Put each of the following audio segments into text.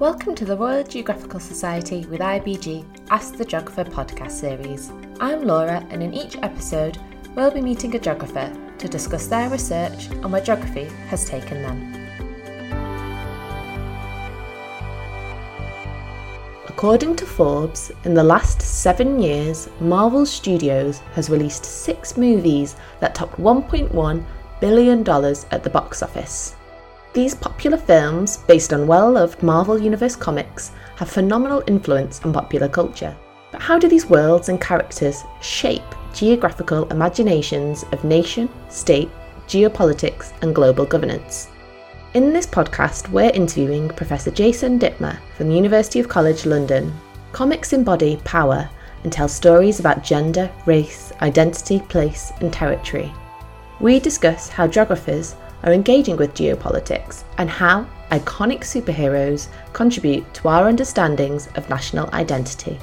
Welcome to the Royal Geographical Society with IBG Ask the Geographer podcast series. I'm Laura, and in each episode, we'll be meeting a geographer to discuss their research and where geography has taken them. According to Forbes, in the last seven years, Marvel Studios has released six movies that topped $1.1 billion at the box office. These popular films, based on well loved Marvel Universe comics, have phenomenal influence on popular culture. But how do these worlds and characters shape geographical imaginations of nation, state, geopolitics, and global governance? In this podcast, we're interviewing Professor Jason Dittmer from the University of College London. Comics embody power and tell stories about gender, race, identity, place, and territory. We discuss how geographers are engaging with geopolitics and how iconic superheroes contribute to our understandings of national identity.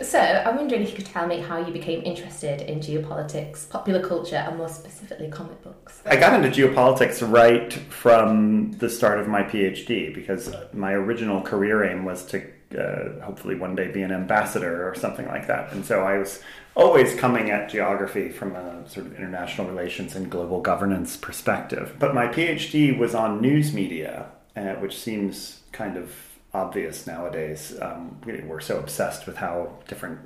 So, I'm wondering if you could tell me how you became interested in geopolitics, popular culture, and more specifically comic books. I got into geopolitics right from the start of my PhD because my original career aim was to uh, hopefully one day be an ambassador or something like that. And so I was always coming at geography from a sort of international relations and global governance perspective. But my PhD was on news media, uh, which seems kind of obvious nowadays. Um, we're so obsessed with how different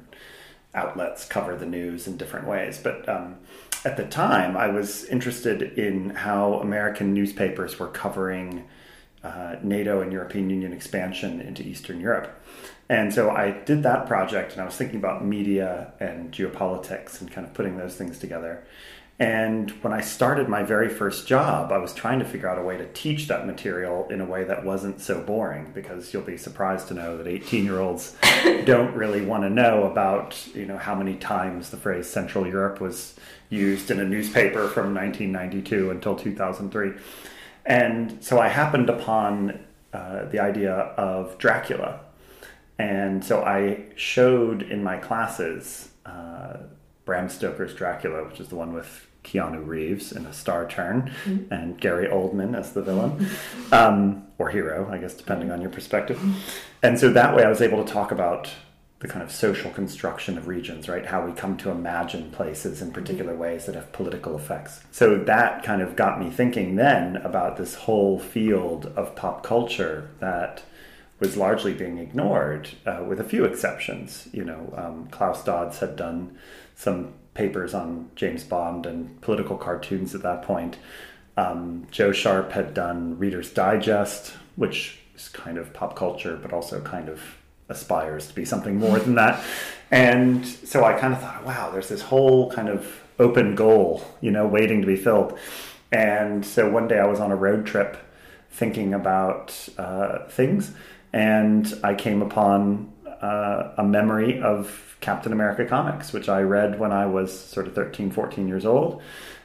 outlets cover the news in different ways. But um, at the time, I was interested in how American newspapers were covering uh, NATO and European Union expansion into Eastern Europe. And so I did that project and I was thinking about media and geopolitics and kind of putting those things together. And when I started my very first job, I was trying to figure out a way to teach that material in a way that wasn't so boring because you'll be surprised to know that 18 year olds don't really want to know about, you know, how many times the phrase Central Europe was used in a newspaper from 1992 until 2003. And so I happened upon uh, the idea of Dracula and so I showed in my classes uh, Bram Stoker's Dracula, which is the one with Keanu Reeves in a star turn, mm-hmm. and Gary Oldman as the villain, um, or hero, I guess, depending on your perspective. And so that way I was able to talk about the kind of social construction of regions, right? How we come to imagine places in particular mm-hmm. ways that have political effects. So that kind of got me thinking then about this whole field of pop culture that was largely being ignored, uh, with a few exceptions. You know, um, Klaus Dodds had done some papers on James Bond and political cartoons at that point. Um, Jo Sharp had done Reader's Digest, which is kind of pop culture, but also kind of aspires to be something more than that. And so I kind of thought, wow, there's this whole kind of open goal, you know, waiting to be filled. And so one day I was on a road trip thinking about uh, things and I came upon uh, a memory of Captain America comics, which I read when I was sort of 13, 14 years old.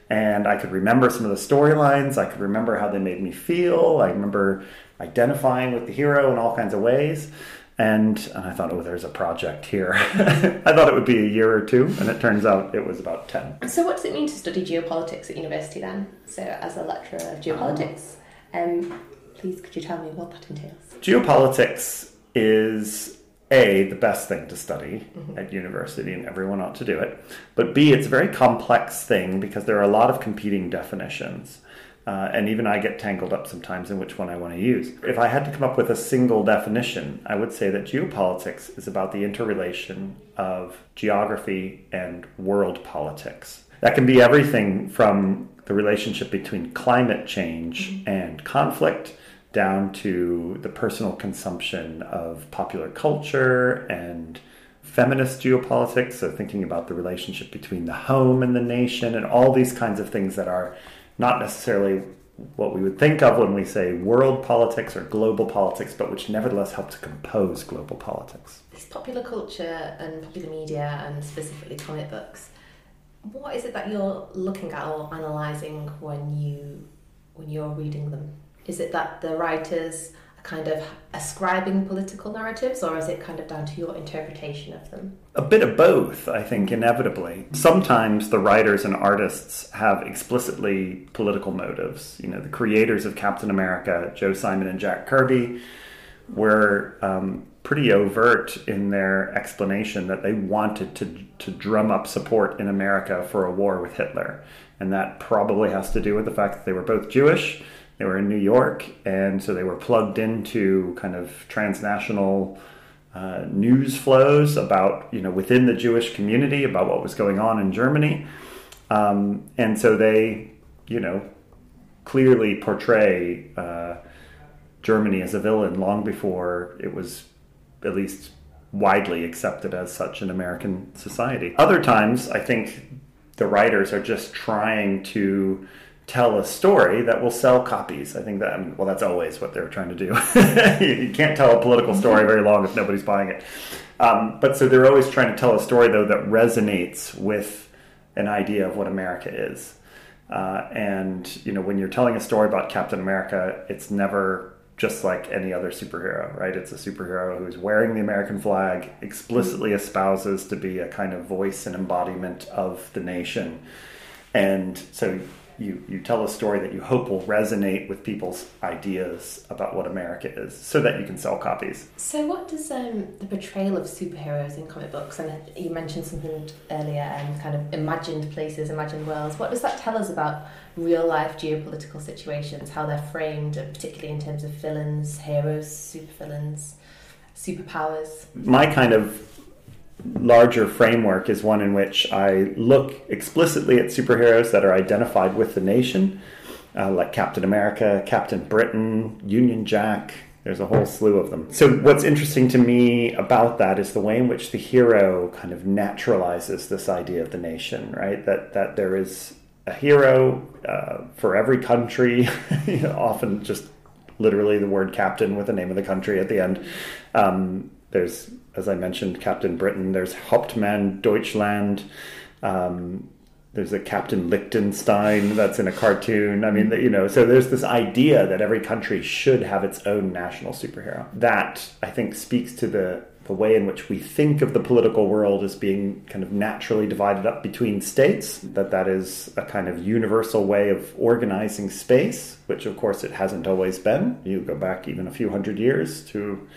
And I could remember some of the storylines. I could remember how they made me feel. I remember identifying with the hero in all kinds of ways. And, and I thought, oh, there's a project here. I thought it would be a year or two, and it turns out it was about 10. So, what does it mean to study geopolitics at university then? So, as a lecturer of geopolitics, um, please could you tell me what that entails? geopolitics is a the best thing to study mm-hmm. at university and everyone ought to do it but b it's a very complex thing because there are a lot of competing definitions uh, and even I get tangled up sometimes in which one I want to use. If I had to come up with a single definition, I would say that geopolitics is about the interrelation of geography and world politics. That can be everything from the relationship between climate change mm-hmm. and conflict down to the personal consumption of popular culture and feminist geopolitics, so thinking about the relationship between the home and the nation, and all these kinds of things that are not necessarily what we would think of when we say world politics or global politics, but which nevertheless help to compose global politics. This popular culture and popular media, and specifically comic books, what is it that you're looking at or analysing when you when you're reading them? Is it that the writers kind of ascribing political narratives, or is it kind of down to your interpretation of them? A bit of both, I think, inevitably. Sometimes the writers and artists have explicitly political motives. You know, the creators of Captain America, Joe Simon and Jack Kirby, were um, pretty overt in their explanation that they wanted to, to drum up support in America for a war with Hitler. And that probably has to do with the fact that they were both Jewish, they were in New York, and so they were plugged into kind of transnational uh, news flows about, you know, within the Jewish community about what was going on in Germany. Um, and so they, you know, clearly portray uh, Germany as a villain long before it was at least widely accepted as such in American society. Other times, I think the writers are just trying to tell a story that will sell copies. I think that, well, that's always what they're trying to do. you can't tell a political story very long if nobody's buying it. Um, but so they're always trying to tell a story, though, that resonates with an idea of what America is. Uh, and, you know, when you're telling a story about Captain America, it's never just like any other superhero, right? It's a superhero who's wearing the American flag, explicitly espouses to be a kind of voice and embodiment of the nation. And so you, you tell a story that you hope will resonate with people's ideas about what America is so that you can sell copies. So, what does um, the portrayal of superheroes in comic books, and you mentioned something earlier, and um, kind of imagined places, imagined worlds, what does that tell us about real life geopolitical situations, how they're framed, particularly in terms of villains, heroes, supervillains, superpowers? My kind of larger framework is one in which I look explicitly at superheroes that are identified with the nation, uh, like Captain America, Captain Britain, Union Jack. There's a whole slew of them. So, what's interesting to me about that is the way in which the hero kind of naturalizes this idea of the nation, right? That that there is a hero uh, for every country, often just literally the word captain with the name of the country at the end. Um, there's as I mentioned, Captain Britain. There's Hauptmann Deutschland. Um, there's a Captain Liechtenstein that's in a cartoon. I mean, you know, so there's this idea that every country should have its own national superhero. That I think speaks to the the way in which we think of the political world as being kind of naturally divided up between states. That that is a kind of universal way of organizing space, which of course it hasn't always been. You go back even a few hundred years to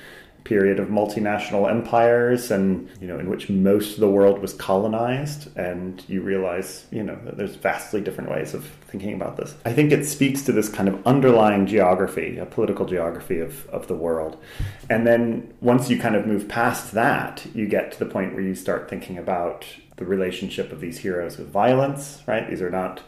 period of multinational empires and you know in which most of the world was colonized and you realize you know that there's vastly different ways of thinking about this i think it speaks to this kind of underlying geography a political geography of, of the world and then once you kind of move past that you get to the point where you start thinking about the relationship of these heroes with violence right these are not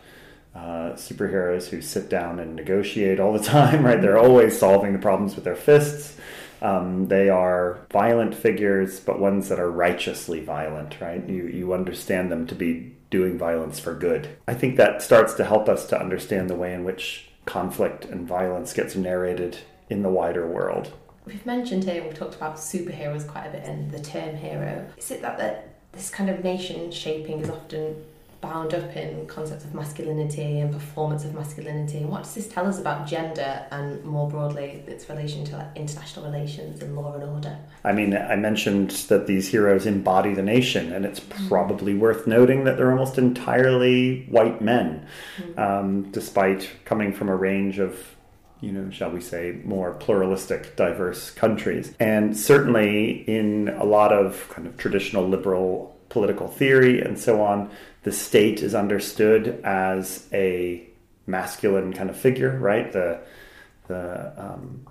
uh, superheroes who sit down and negotiate all the time, right? They're always solving the problems with their fists. Um, they are violent figures, but ones that are righteously violent, right? You, you understand them to be doing violence for good. I think that starts to help us to understand the way in which conflict and violence gets narrated in the wider world. We've mentioned here, we've talked about superheroes quite a bit and the term hero. Is it that, that this kind of nation shaping is often bound up in concepts of masculinity and performance of masculinity. And what does this tell us about gender and more broadly its relation to like, international relations and law and order? I mean, I mentioned that these heroes embody the nation, and it's mm. probably worth noting that they're almost entirely white men, mm. um, despite coming from a range of you know, shall we say, more pluralistic, diverse countries. And certainly in a lot of kind of traditional liberal political theory and so on, the state is understood as a masculine kind of figure, right? The the um,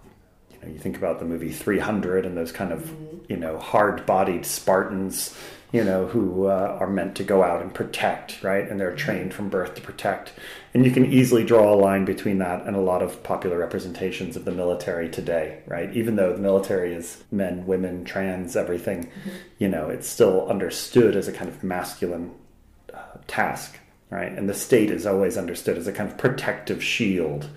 know you think about the movie 300 and those kind of mm-hmm. you know hard-bodied Spartans, you know who uh, are meant to go out and protect, right? And they're mm-hmm. trained from birth to protect. And you can easily draw a line between that and a lot of popular representations of the military today, right? Even though the military is men, women, trans, everything, mm-hmm. you know, it's still understood as a kind of masculine task, right? And the state is always understood as a kind of protective shield.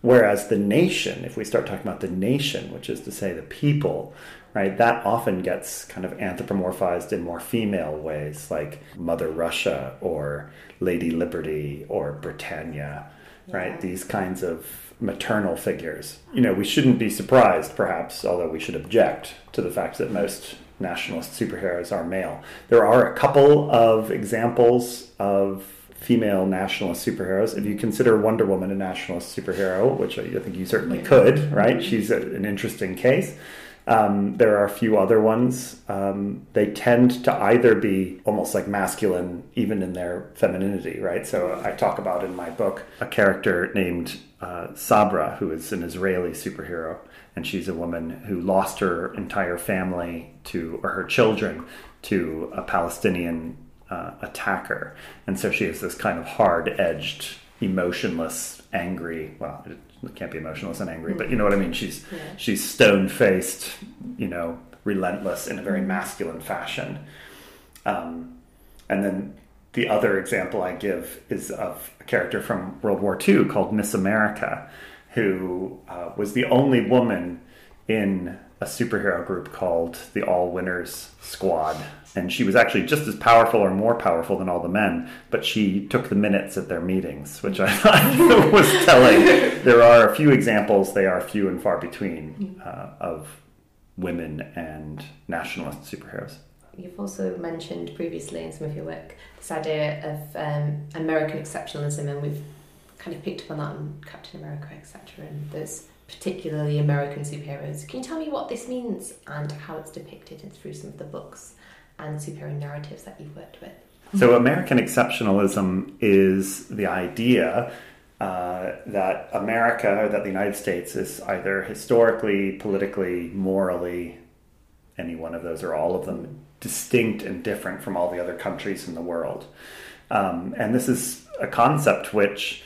Whereas the nation, if we start talking about the nation, which is to say the people, right, that often gets kind of anthropomorphized in more female ways, like Mother Russia or Lady Liberty or Britannia, yeah. right? These kinds of maternal figures. You know, we shouldn't be surprised, perhaps, although we should object to the fact that most nationalist superheroes are male. There are a couple of examples of female nationalist superheroes. If you consider Wonder Woman a nationalist superhero, which I, think you certainly could, right? She's a, an interesting case. Um, there are a few other ones. Um, they tend to either be almost like masculine, even in their femininity, right? So I talk about in my book a character named uh, Sabra, who is an Israeli superhero, and she's a woman who lost her entire family to, or her children, to a Palestinian uh, attacker, and so she is this kind of hard-edged, emotionless, angry. Well, it can't be emotionless and angry, but you know what I mean. She's yeah. she's stone faced, you know, relentless in a very masculine fashion. Um, and then the other example I give is of a character from World War II called Miss America, who uh, was the only woman in a superhero group called the All Winners Squad and she was actually just as powerful or more powerful than all the men but she took the minutes at their meetings which i thought was telling there are a few examples they are few and far between uh, of women and nationalist superheroes You've also mentioned previously in some of your work this idea of um, American exceptionalism, and we've kind of picked up on that in Captain America, etc. And there's particularly American superheroes. Can you tell me what this means and how it's depicted through some of the books and superhero narratives that you've worked with? So, American exceptionalism is the idea uh, that America, that the United States, is either historically, politically, morally, any one of those or all of them, distinct and different from all the other countries in the world. Um, and this is a concept which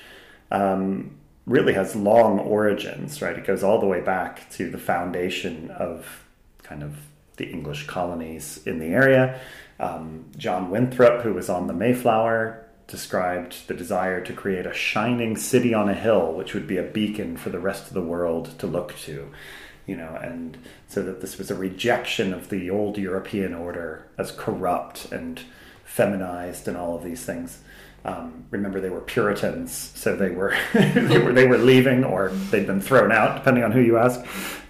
um, really has long origins, right? It goes all the way back to the foundation of kind of the English colonies in the area. Um, John Winthrop, who was on the Mayflower, described the desire to create a shining city on a hill, which would be a beacon for the rest of the world to look to. You know, and so that this was a rejection of the old European order as corrupt and feminized and all of these things. Um, remember, they were Puritans, so they were they were they were leaving or they'd been thrown out, depending on who you ask.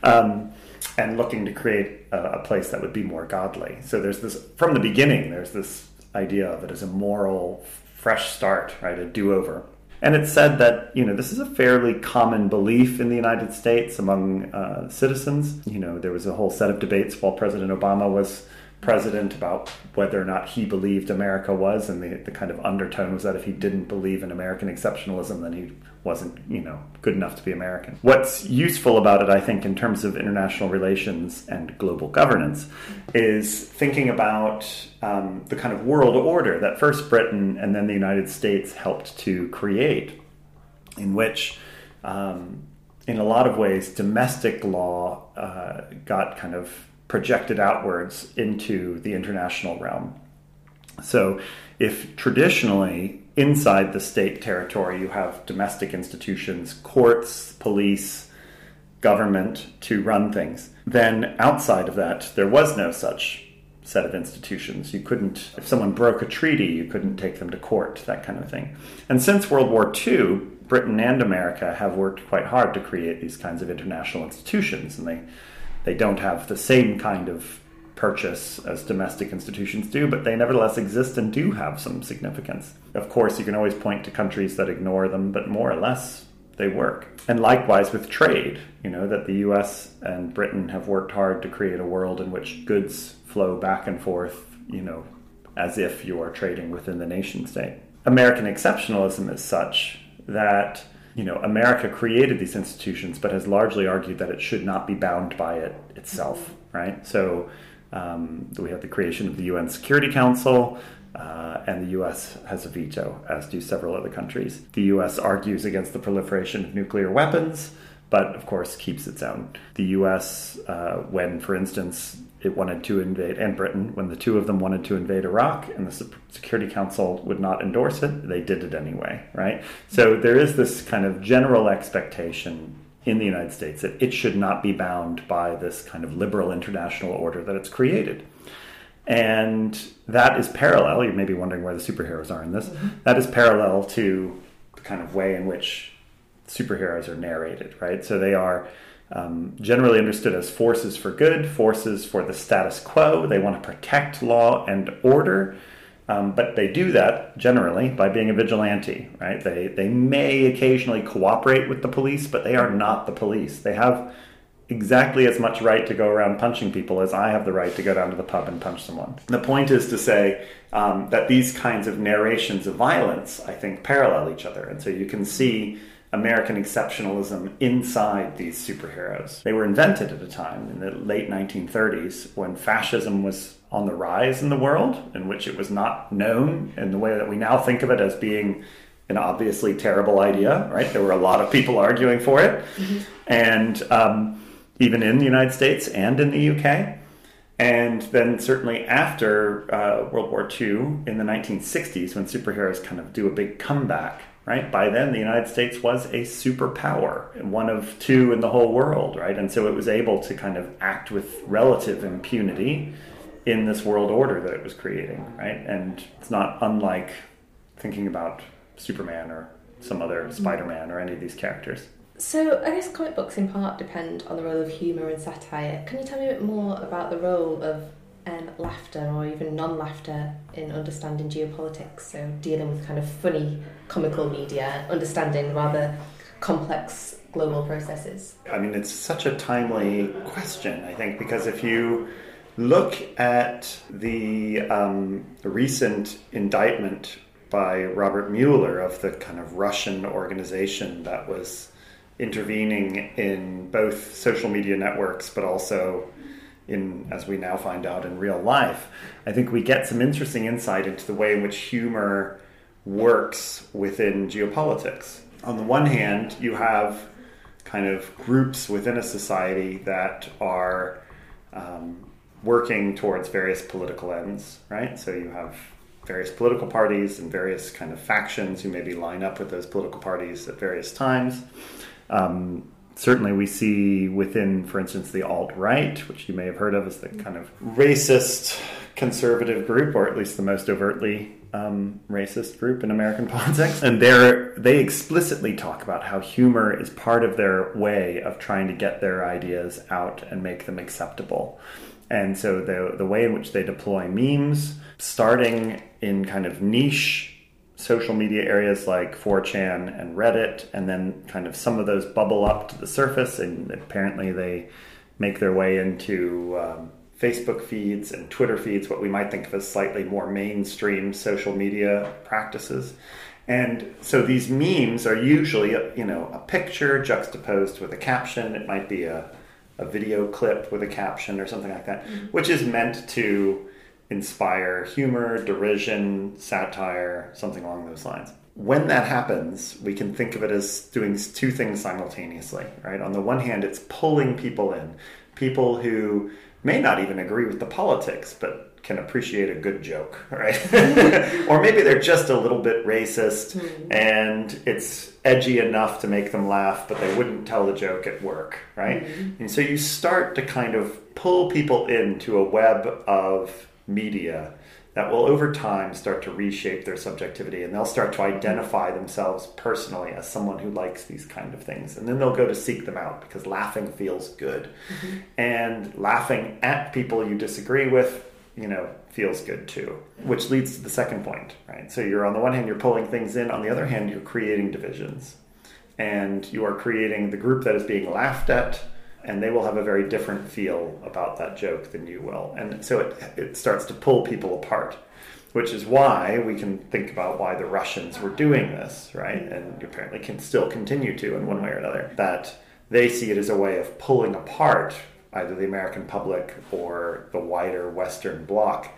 Um, and looking to create a, a, place that would be more godly. So there's this from the beginning. There's this idea of it as a moral fresh start, right? A do-over. And it's said that you know this is a fairly common belief in the United States among uh, citizens. You know there was a whole set of debates while President Obama was president about whether or not he believed America was, and the, the kind of undertone was that if he didn't believe in American exceptionalism, then he wasn't, you know, good enough to be American. What's useful about it, I think, in terms of international relations and global governance, is thinking about um, the kind of world order that first Britain and then the United States helped to create, in which um, in a lot of ways, domestic law uh, got kind of projected outwards into the international realm. So, if traditionally inside the state territory you have domestic institutions, courts, police, government to run things, then outside of that, there was no such set of institutions. You couldn't, if someone broke a treaty, you couldn't take them to court, that kind of thing. And since World War II, Britain and America have worked quite hard to create these kinds of international institutions, and they they don't have the same kind of purchase as domestic institutions do, but they nevertheless exist and do have some significance. Of course, you can always point to countries that ignore them, but more or less they work. And likewise with trade, you know, that the US and Britain have worked hard to create a world in which goods flow back and forth, you know, as if you are trading within the nation state. American exceptionalism is such that you know, America created these institutions, but has largely argued that it should not be bound by it itself, right? So um, we have the creation of the UN Security Council, uh, and the US has a veto, as do several other countries. The US argues against the proliferation of nuclear weapons, but of course keeps its own. The US, uh, when, for instance, it wanted to invade, and Britain, when the two of them wanted to invade Iraq and the Security Council would not endorse it, they did it anyway, right? So there is this kind of general expectation in the United States that it should not be bound by this kind of liberal international order that it's created. And that is parallel, you may be wondering where the superheroes are in this, mm-hmm. that is parallel to the kind of way in which superheroes are narrated, right? So they are um, generally understood as forces for good, forces for the status quo. They want to protect law and order. Um, but they do that generally by being a vigilante, right? They, they may occasionally cooperate with the police, but they are not the police. They have exactly as much right to go around punching people as I have the right to go down to the pub and punch someone. The point is to say um, that these kinds of narrations of violence, I think, parallel each other. And so you can see American exceptionalism inside these superheroes. They were invented at a time in the late 1930s when fascism was on the rise in the world, in which it was not known in the way that we now think of it as being an obviously terrible idea, right? There were a lot of people arguing for it. Mm-hmm. And um, even in the United States and in the UK. And then, certainly after uh, World War II in the 1960s, when superheroes kind of do a big comeback, right? By then, the United States was a superpower, one of two in the whole world, right? And so it was able to kind of act with relative impunity in this world order that it was creating, right? And it's not unlike thinking about Superman or some other mm-hmm. Spider Man or any of these characters. So, I guess comic books in part depend on the role of humour and satire. Can you tell me a bit more about the role of um, laughter or even non laughter in understanding geopolitics? So, dealing with kind of funny comical media, understanding rather complex global processes? I mean, it's such a timely question, I think, because if you look at the, um, recent indictment by Robert Mueller of the kind of Russian organization that was intervening in both social media networks, but also in, as we now find out, in real life, I think we get some interesting insight into the way in which humor works within geopolitics. On the one hand, you have kind of groups within a society that are um, working towards various political ends, right? So you have various political parties and various kind of factions who maybe line up with those political parties at various times. Um, certainly, we see within, for instance, the alt right, which you may have heard of as the kind of racist conservative group, or at least the most overtly um, racist group in American politics. And they they explicitly talk about how humor is part of their way of trying to get their ideas out and make them acceptable. And so the the way in which they deploy memes, starting in kind of niche social media areas like 4chan and Reddit, and then kind of some of those bubble up to the surface, and apparently they make their way into um, Facebook feeds and Twitter feeds, what we might think of as slightly more mainstream social media practices. And so these memes are usually, a, you know, a picture juxtaposed with a caption. It might be a, a video clip with a caption or something like that, mm-hmm. which is meant to inspire humor, derision, satire, something along those lines. When that happens, we can think of it as doing two things simultaneously, right? On the one hand, it's pulling people in, people who may not even agree with the politics, but can appreciate a good joke, right? or maybe they're just a little bit racist mm-hmm. and it's edgy enough to make them laugh, but they wouldn't tell the joke at work, right? Mm-hmm. And so you start to kind of pull people into a web of media that will over time start to reshape their subjectivity and they'll start to identify themselves personally as someone who likes these kind of things. And then they'll go to seek them out because laughing feels good. Mm-hmm. and laughing at people you disagree with you know feels good too which leads to the second point right? So you're on the one hand you're pulling things in. On the other hand you're creating divisions. And you are creating the group that is being laughed at and they will have a very different feel about that joke than you will. And so it, it starts to pull people apart, which is why we can think about why the Russians were doing this, right? And apparently can still continue to in one way or another. That they see it as a way of pulling apart either the American public or the wider Western bloc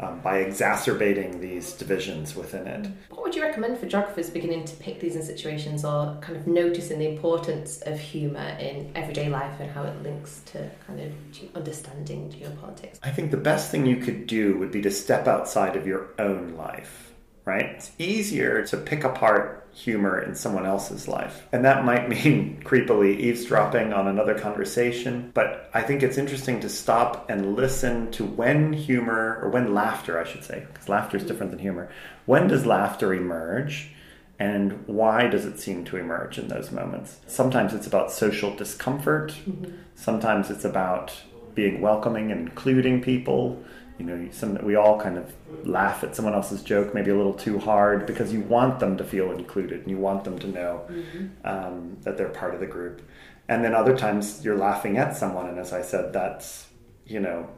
um, by exacerbating these divisions within it. What would you recommend for geographers beginning to pick these in situations or kind of noticing the importance of humour in everyday life and how it links to kind of understanding geopolitics? I think the best thing you could do would be to step outside of your own life, right? It's easier to pick apart humor in someone else's life. And that might mean creepily eavesdropping on another conversation, but I think it's interesting to stop and listen to when humor, or when laughter, I should say, because laughter is different than humor. When does laughter emerge? And why does it seem to emerge in those moments? Sometimes it's about social discomfort. Mm-hmm. Sometimes it's about being welcoming and including people. You know, some we all kind of laugh at someone else's joke maybe a little too hard because you want them to feel included and you want them to know mm-hmm. um, that they're part of the group. And then other times you're laughing at someone, and as I said, that's you know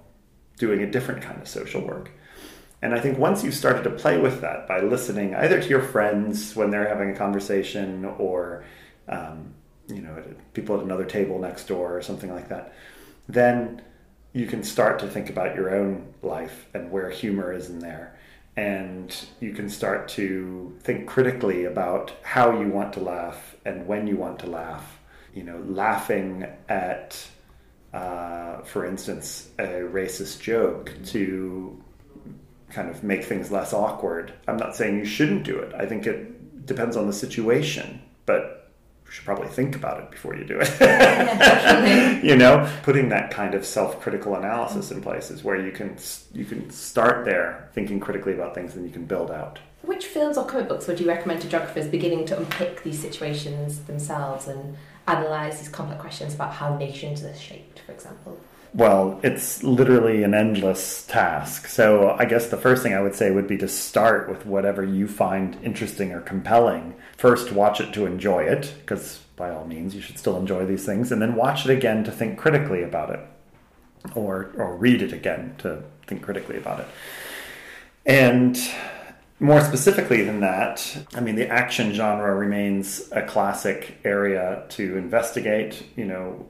doing a different kind of social work. And I think once you've started to play with that by listening either to your friends when they're having a conversation or um, you know people at another table next door or something like that, then you can start to think about your own life and where humor is in there. And you can start to think critically about how you want to laugh and when you want to laugh. You know, laughing at, uh, for instance, a racist joke to kind of make things less awkward. I'm not saying you shouldn't do it. I think it depends on the situation, but should probably think about it before you do it. you know, putting that kind of self-critical analysis in place is where you can you can start there, thinking critically about things, and you can build out. Which films or comic books would you recommend to geographers beginning to unpick these situations themselves and analyze these complex questions about how nations are shaped, for example? Well, it's literally an endless task. So, I guess the first thing I would say would be to start with whatever you find interesting or compelling. First, watch it to enjoy it, because by all means, you should still enjoy these things, and then watch it again to think critically about it, or, or read it again to think critically about it. And more specifically than that, I mean, the action genre remains a classic area to investigate. You know,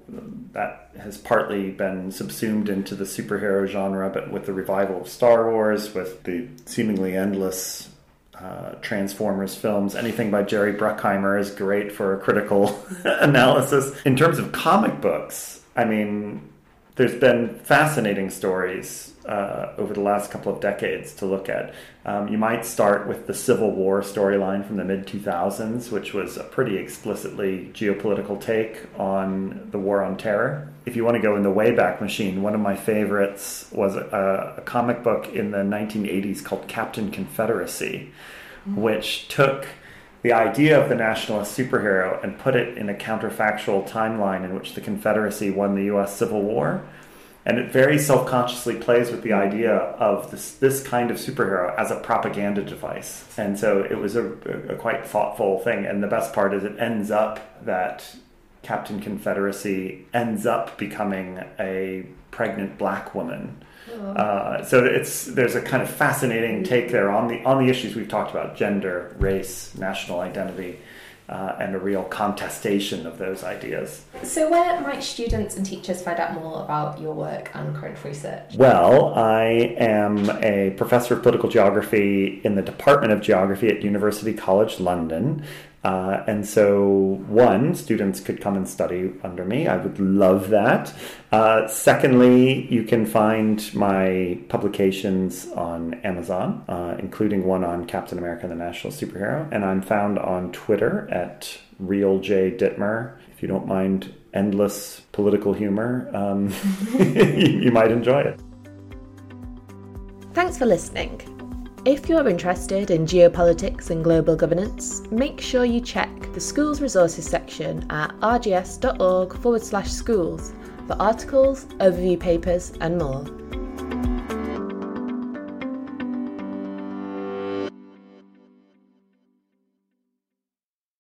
that has partly been subsumed into the superhero genre, but with the revival of Star Wars, with the seemingly endless uh, Transformers films, anything by Jerry Bruckheimer is great for a critical analysis. In terms of comic books, I mean, there's been fascinating stories uh, over the last couple of decades to look at. Um, you might start with the Civil War storyline from the mid 2000s, which was a pretty explicitly geopolitical take on the war on terror. If you want to go in the Wayback Machine, one of my favorites was a, a comic book in the 1980s called Captain Confederacy, mm-hmm. which took the idea of the nationalist superhero and put it in a counterfactual timeline in which the Confederacy won the US Civil War. And it very self consciously plays with the idea of this, this kind of superhero as a propaganda device. And so it was a, a quite thoughtful thing. And the best part is it ends up that Captain Confederacy ends up becoming a pregnant black woman uh, so it's there's a kind of fascinating take there on the on the issues we've talked about: gender, race, national identity, uh, and a real contestation of those ideas. So, where might students and teachers find out more about your work and current research? Well, I am a professor of political geography in the Department of Geography at University College London. Uh, and so, one, students could come and study under me. I would love that. Uh, secondly, you can find my publications on Amazon, uh, including one on Captain America, the National Superhero. And I'm found on Twitter at RealJDittmer. If you don't mind endless political humor, um, you, you might enjoy it. Thanks for listening. If you're interested in geopolitics and global governance, make sure you check the Schools Resources section at rgs.org forward slash schools for articles, overview papers, and more.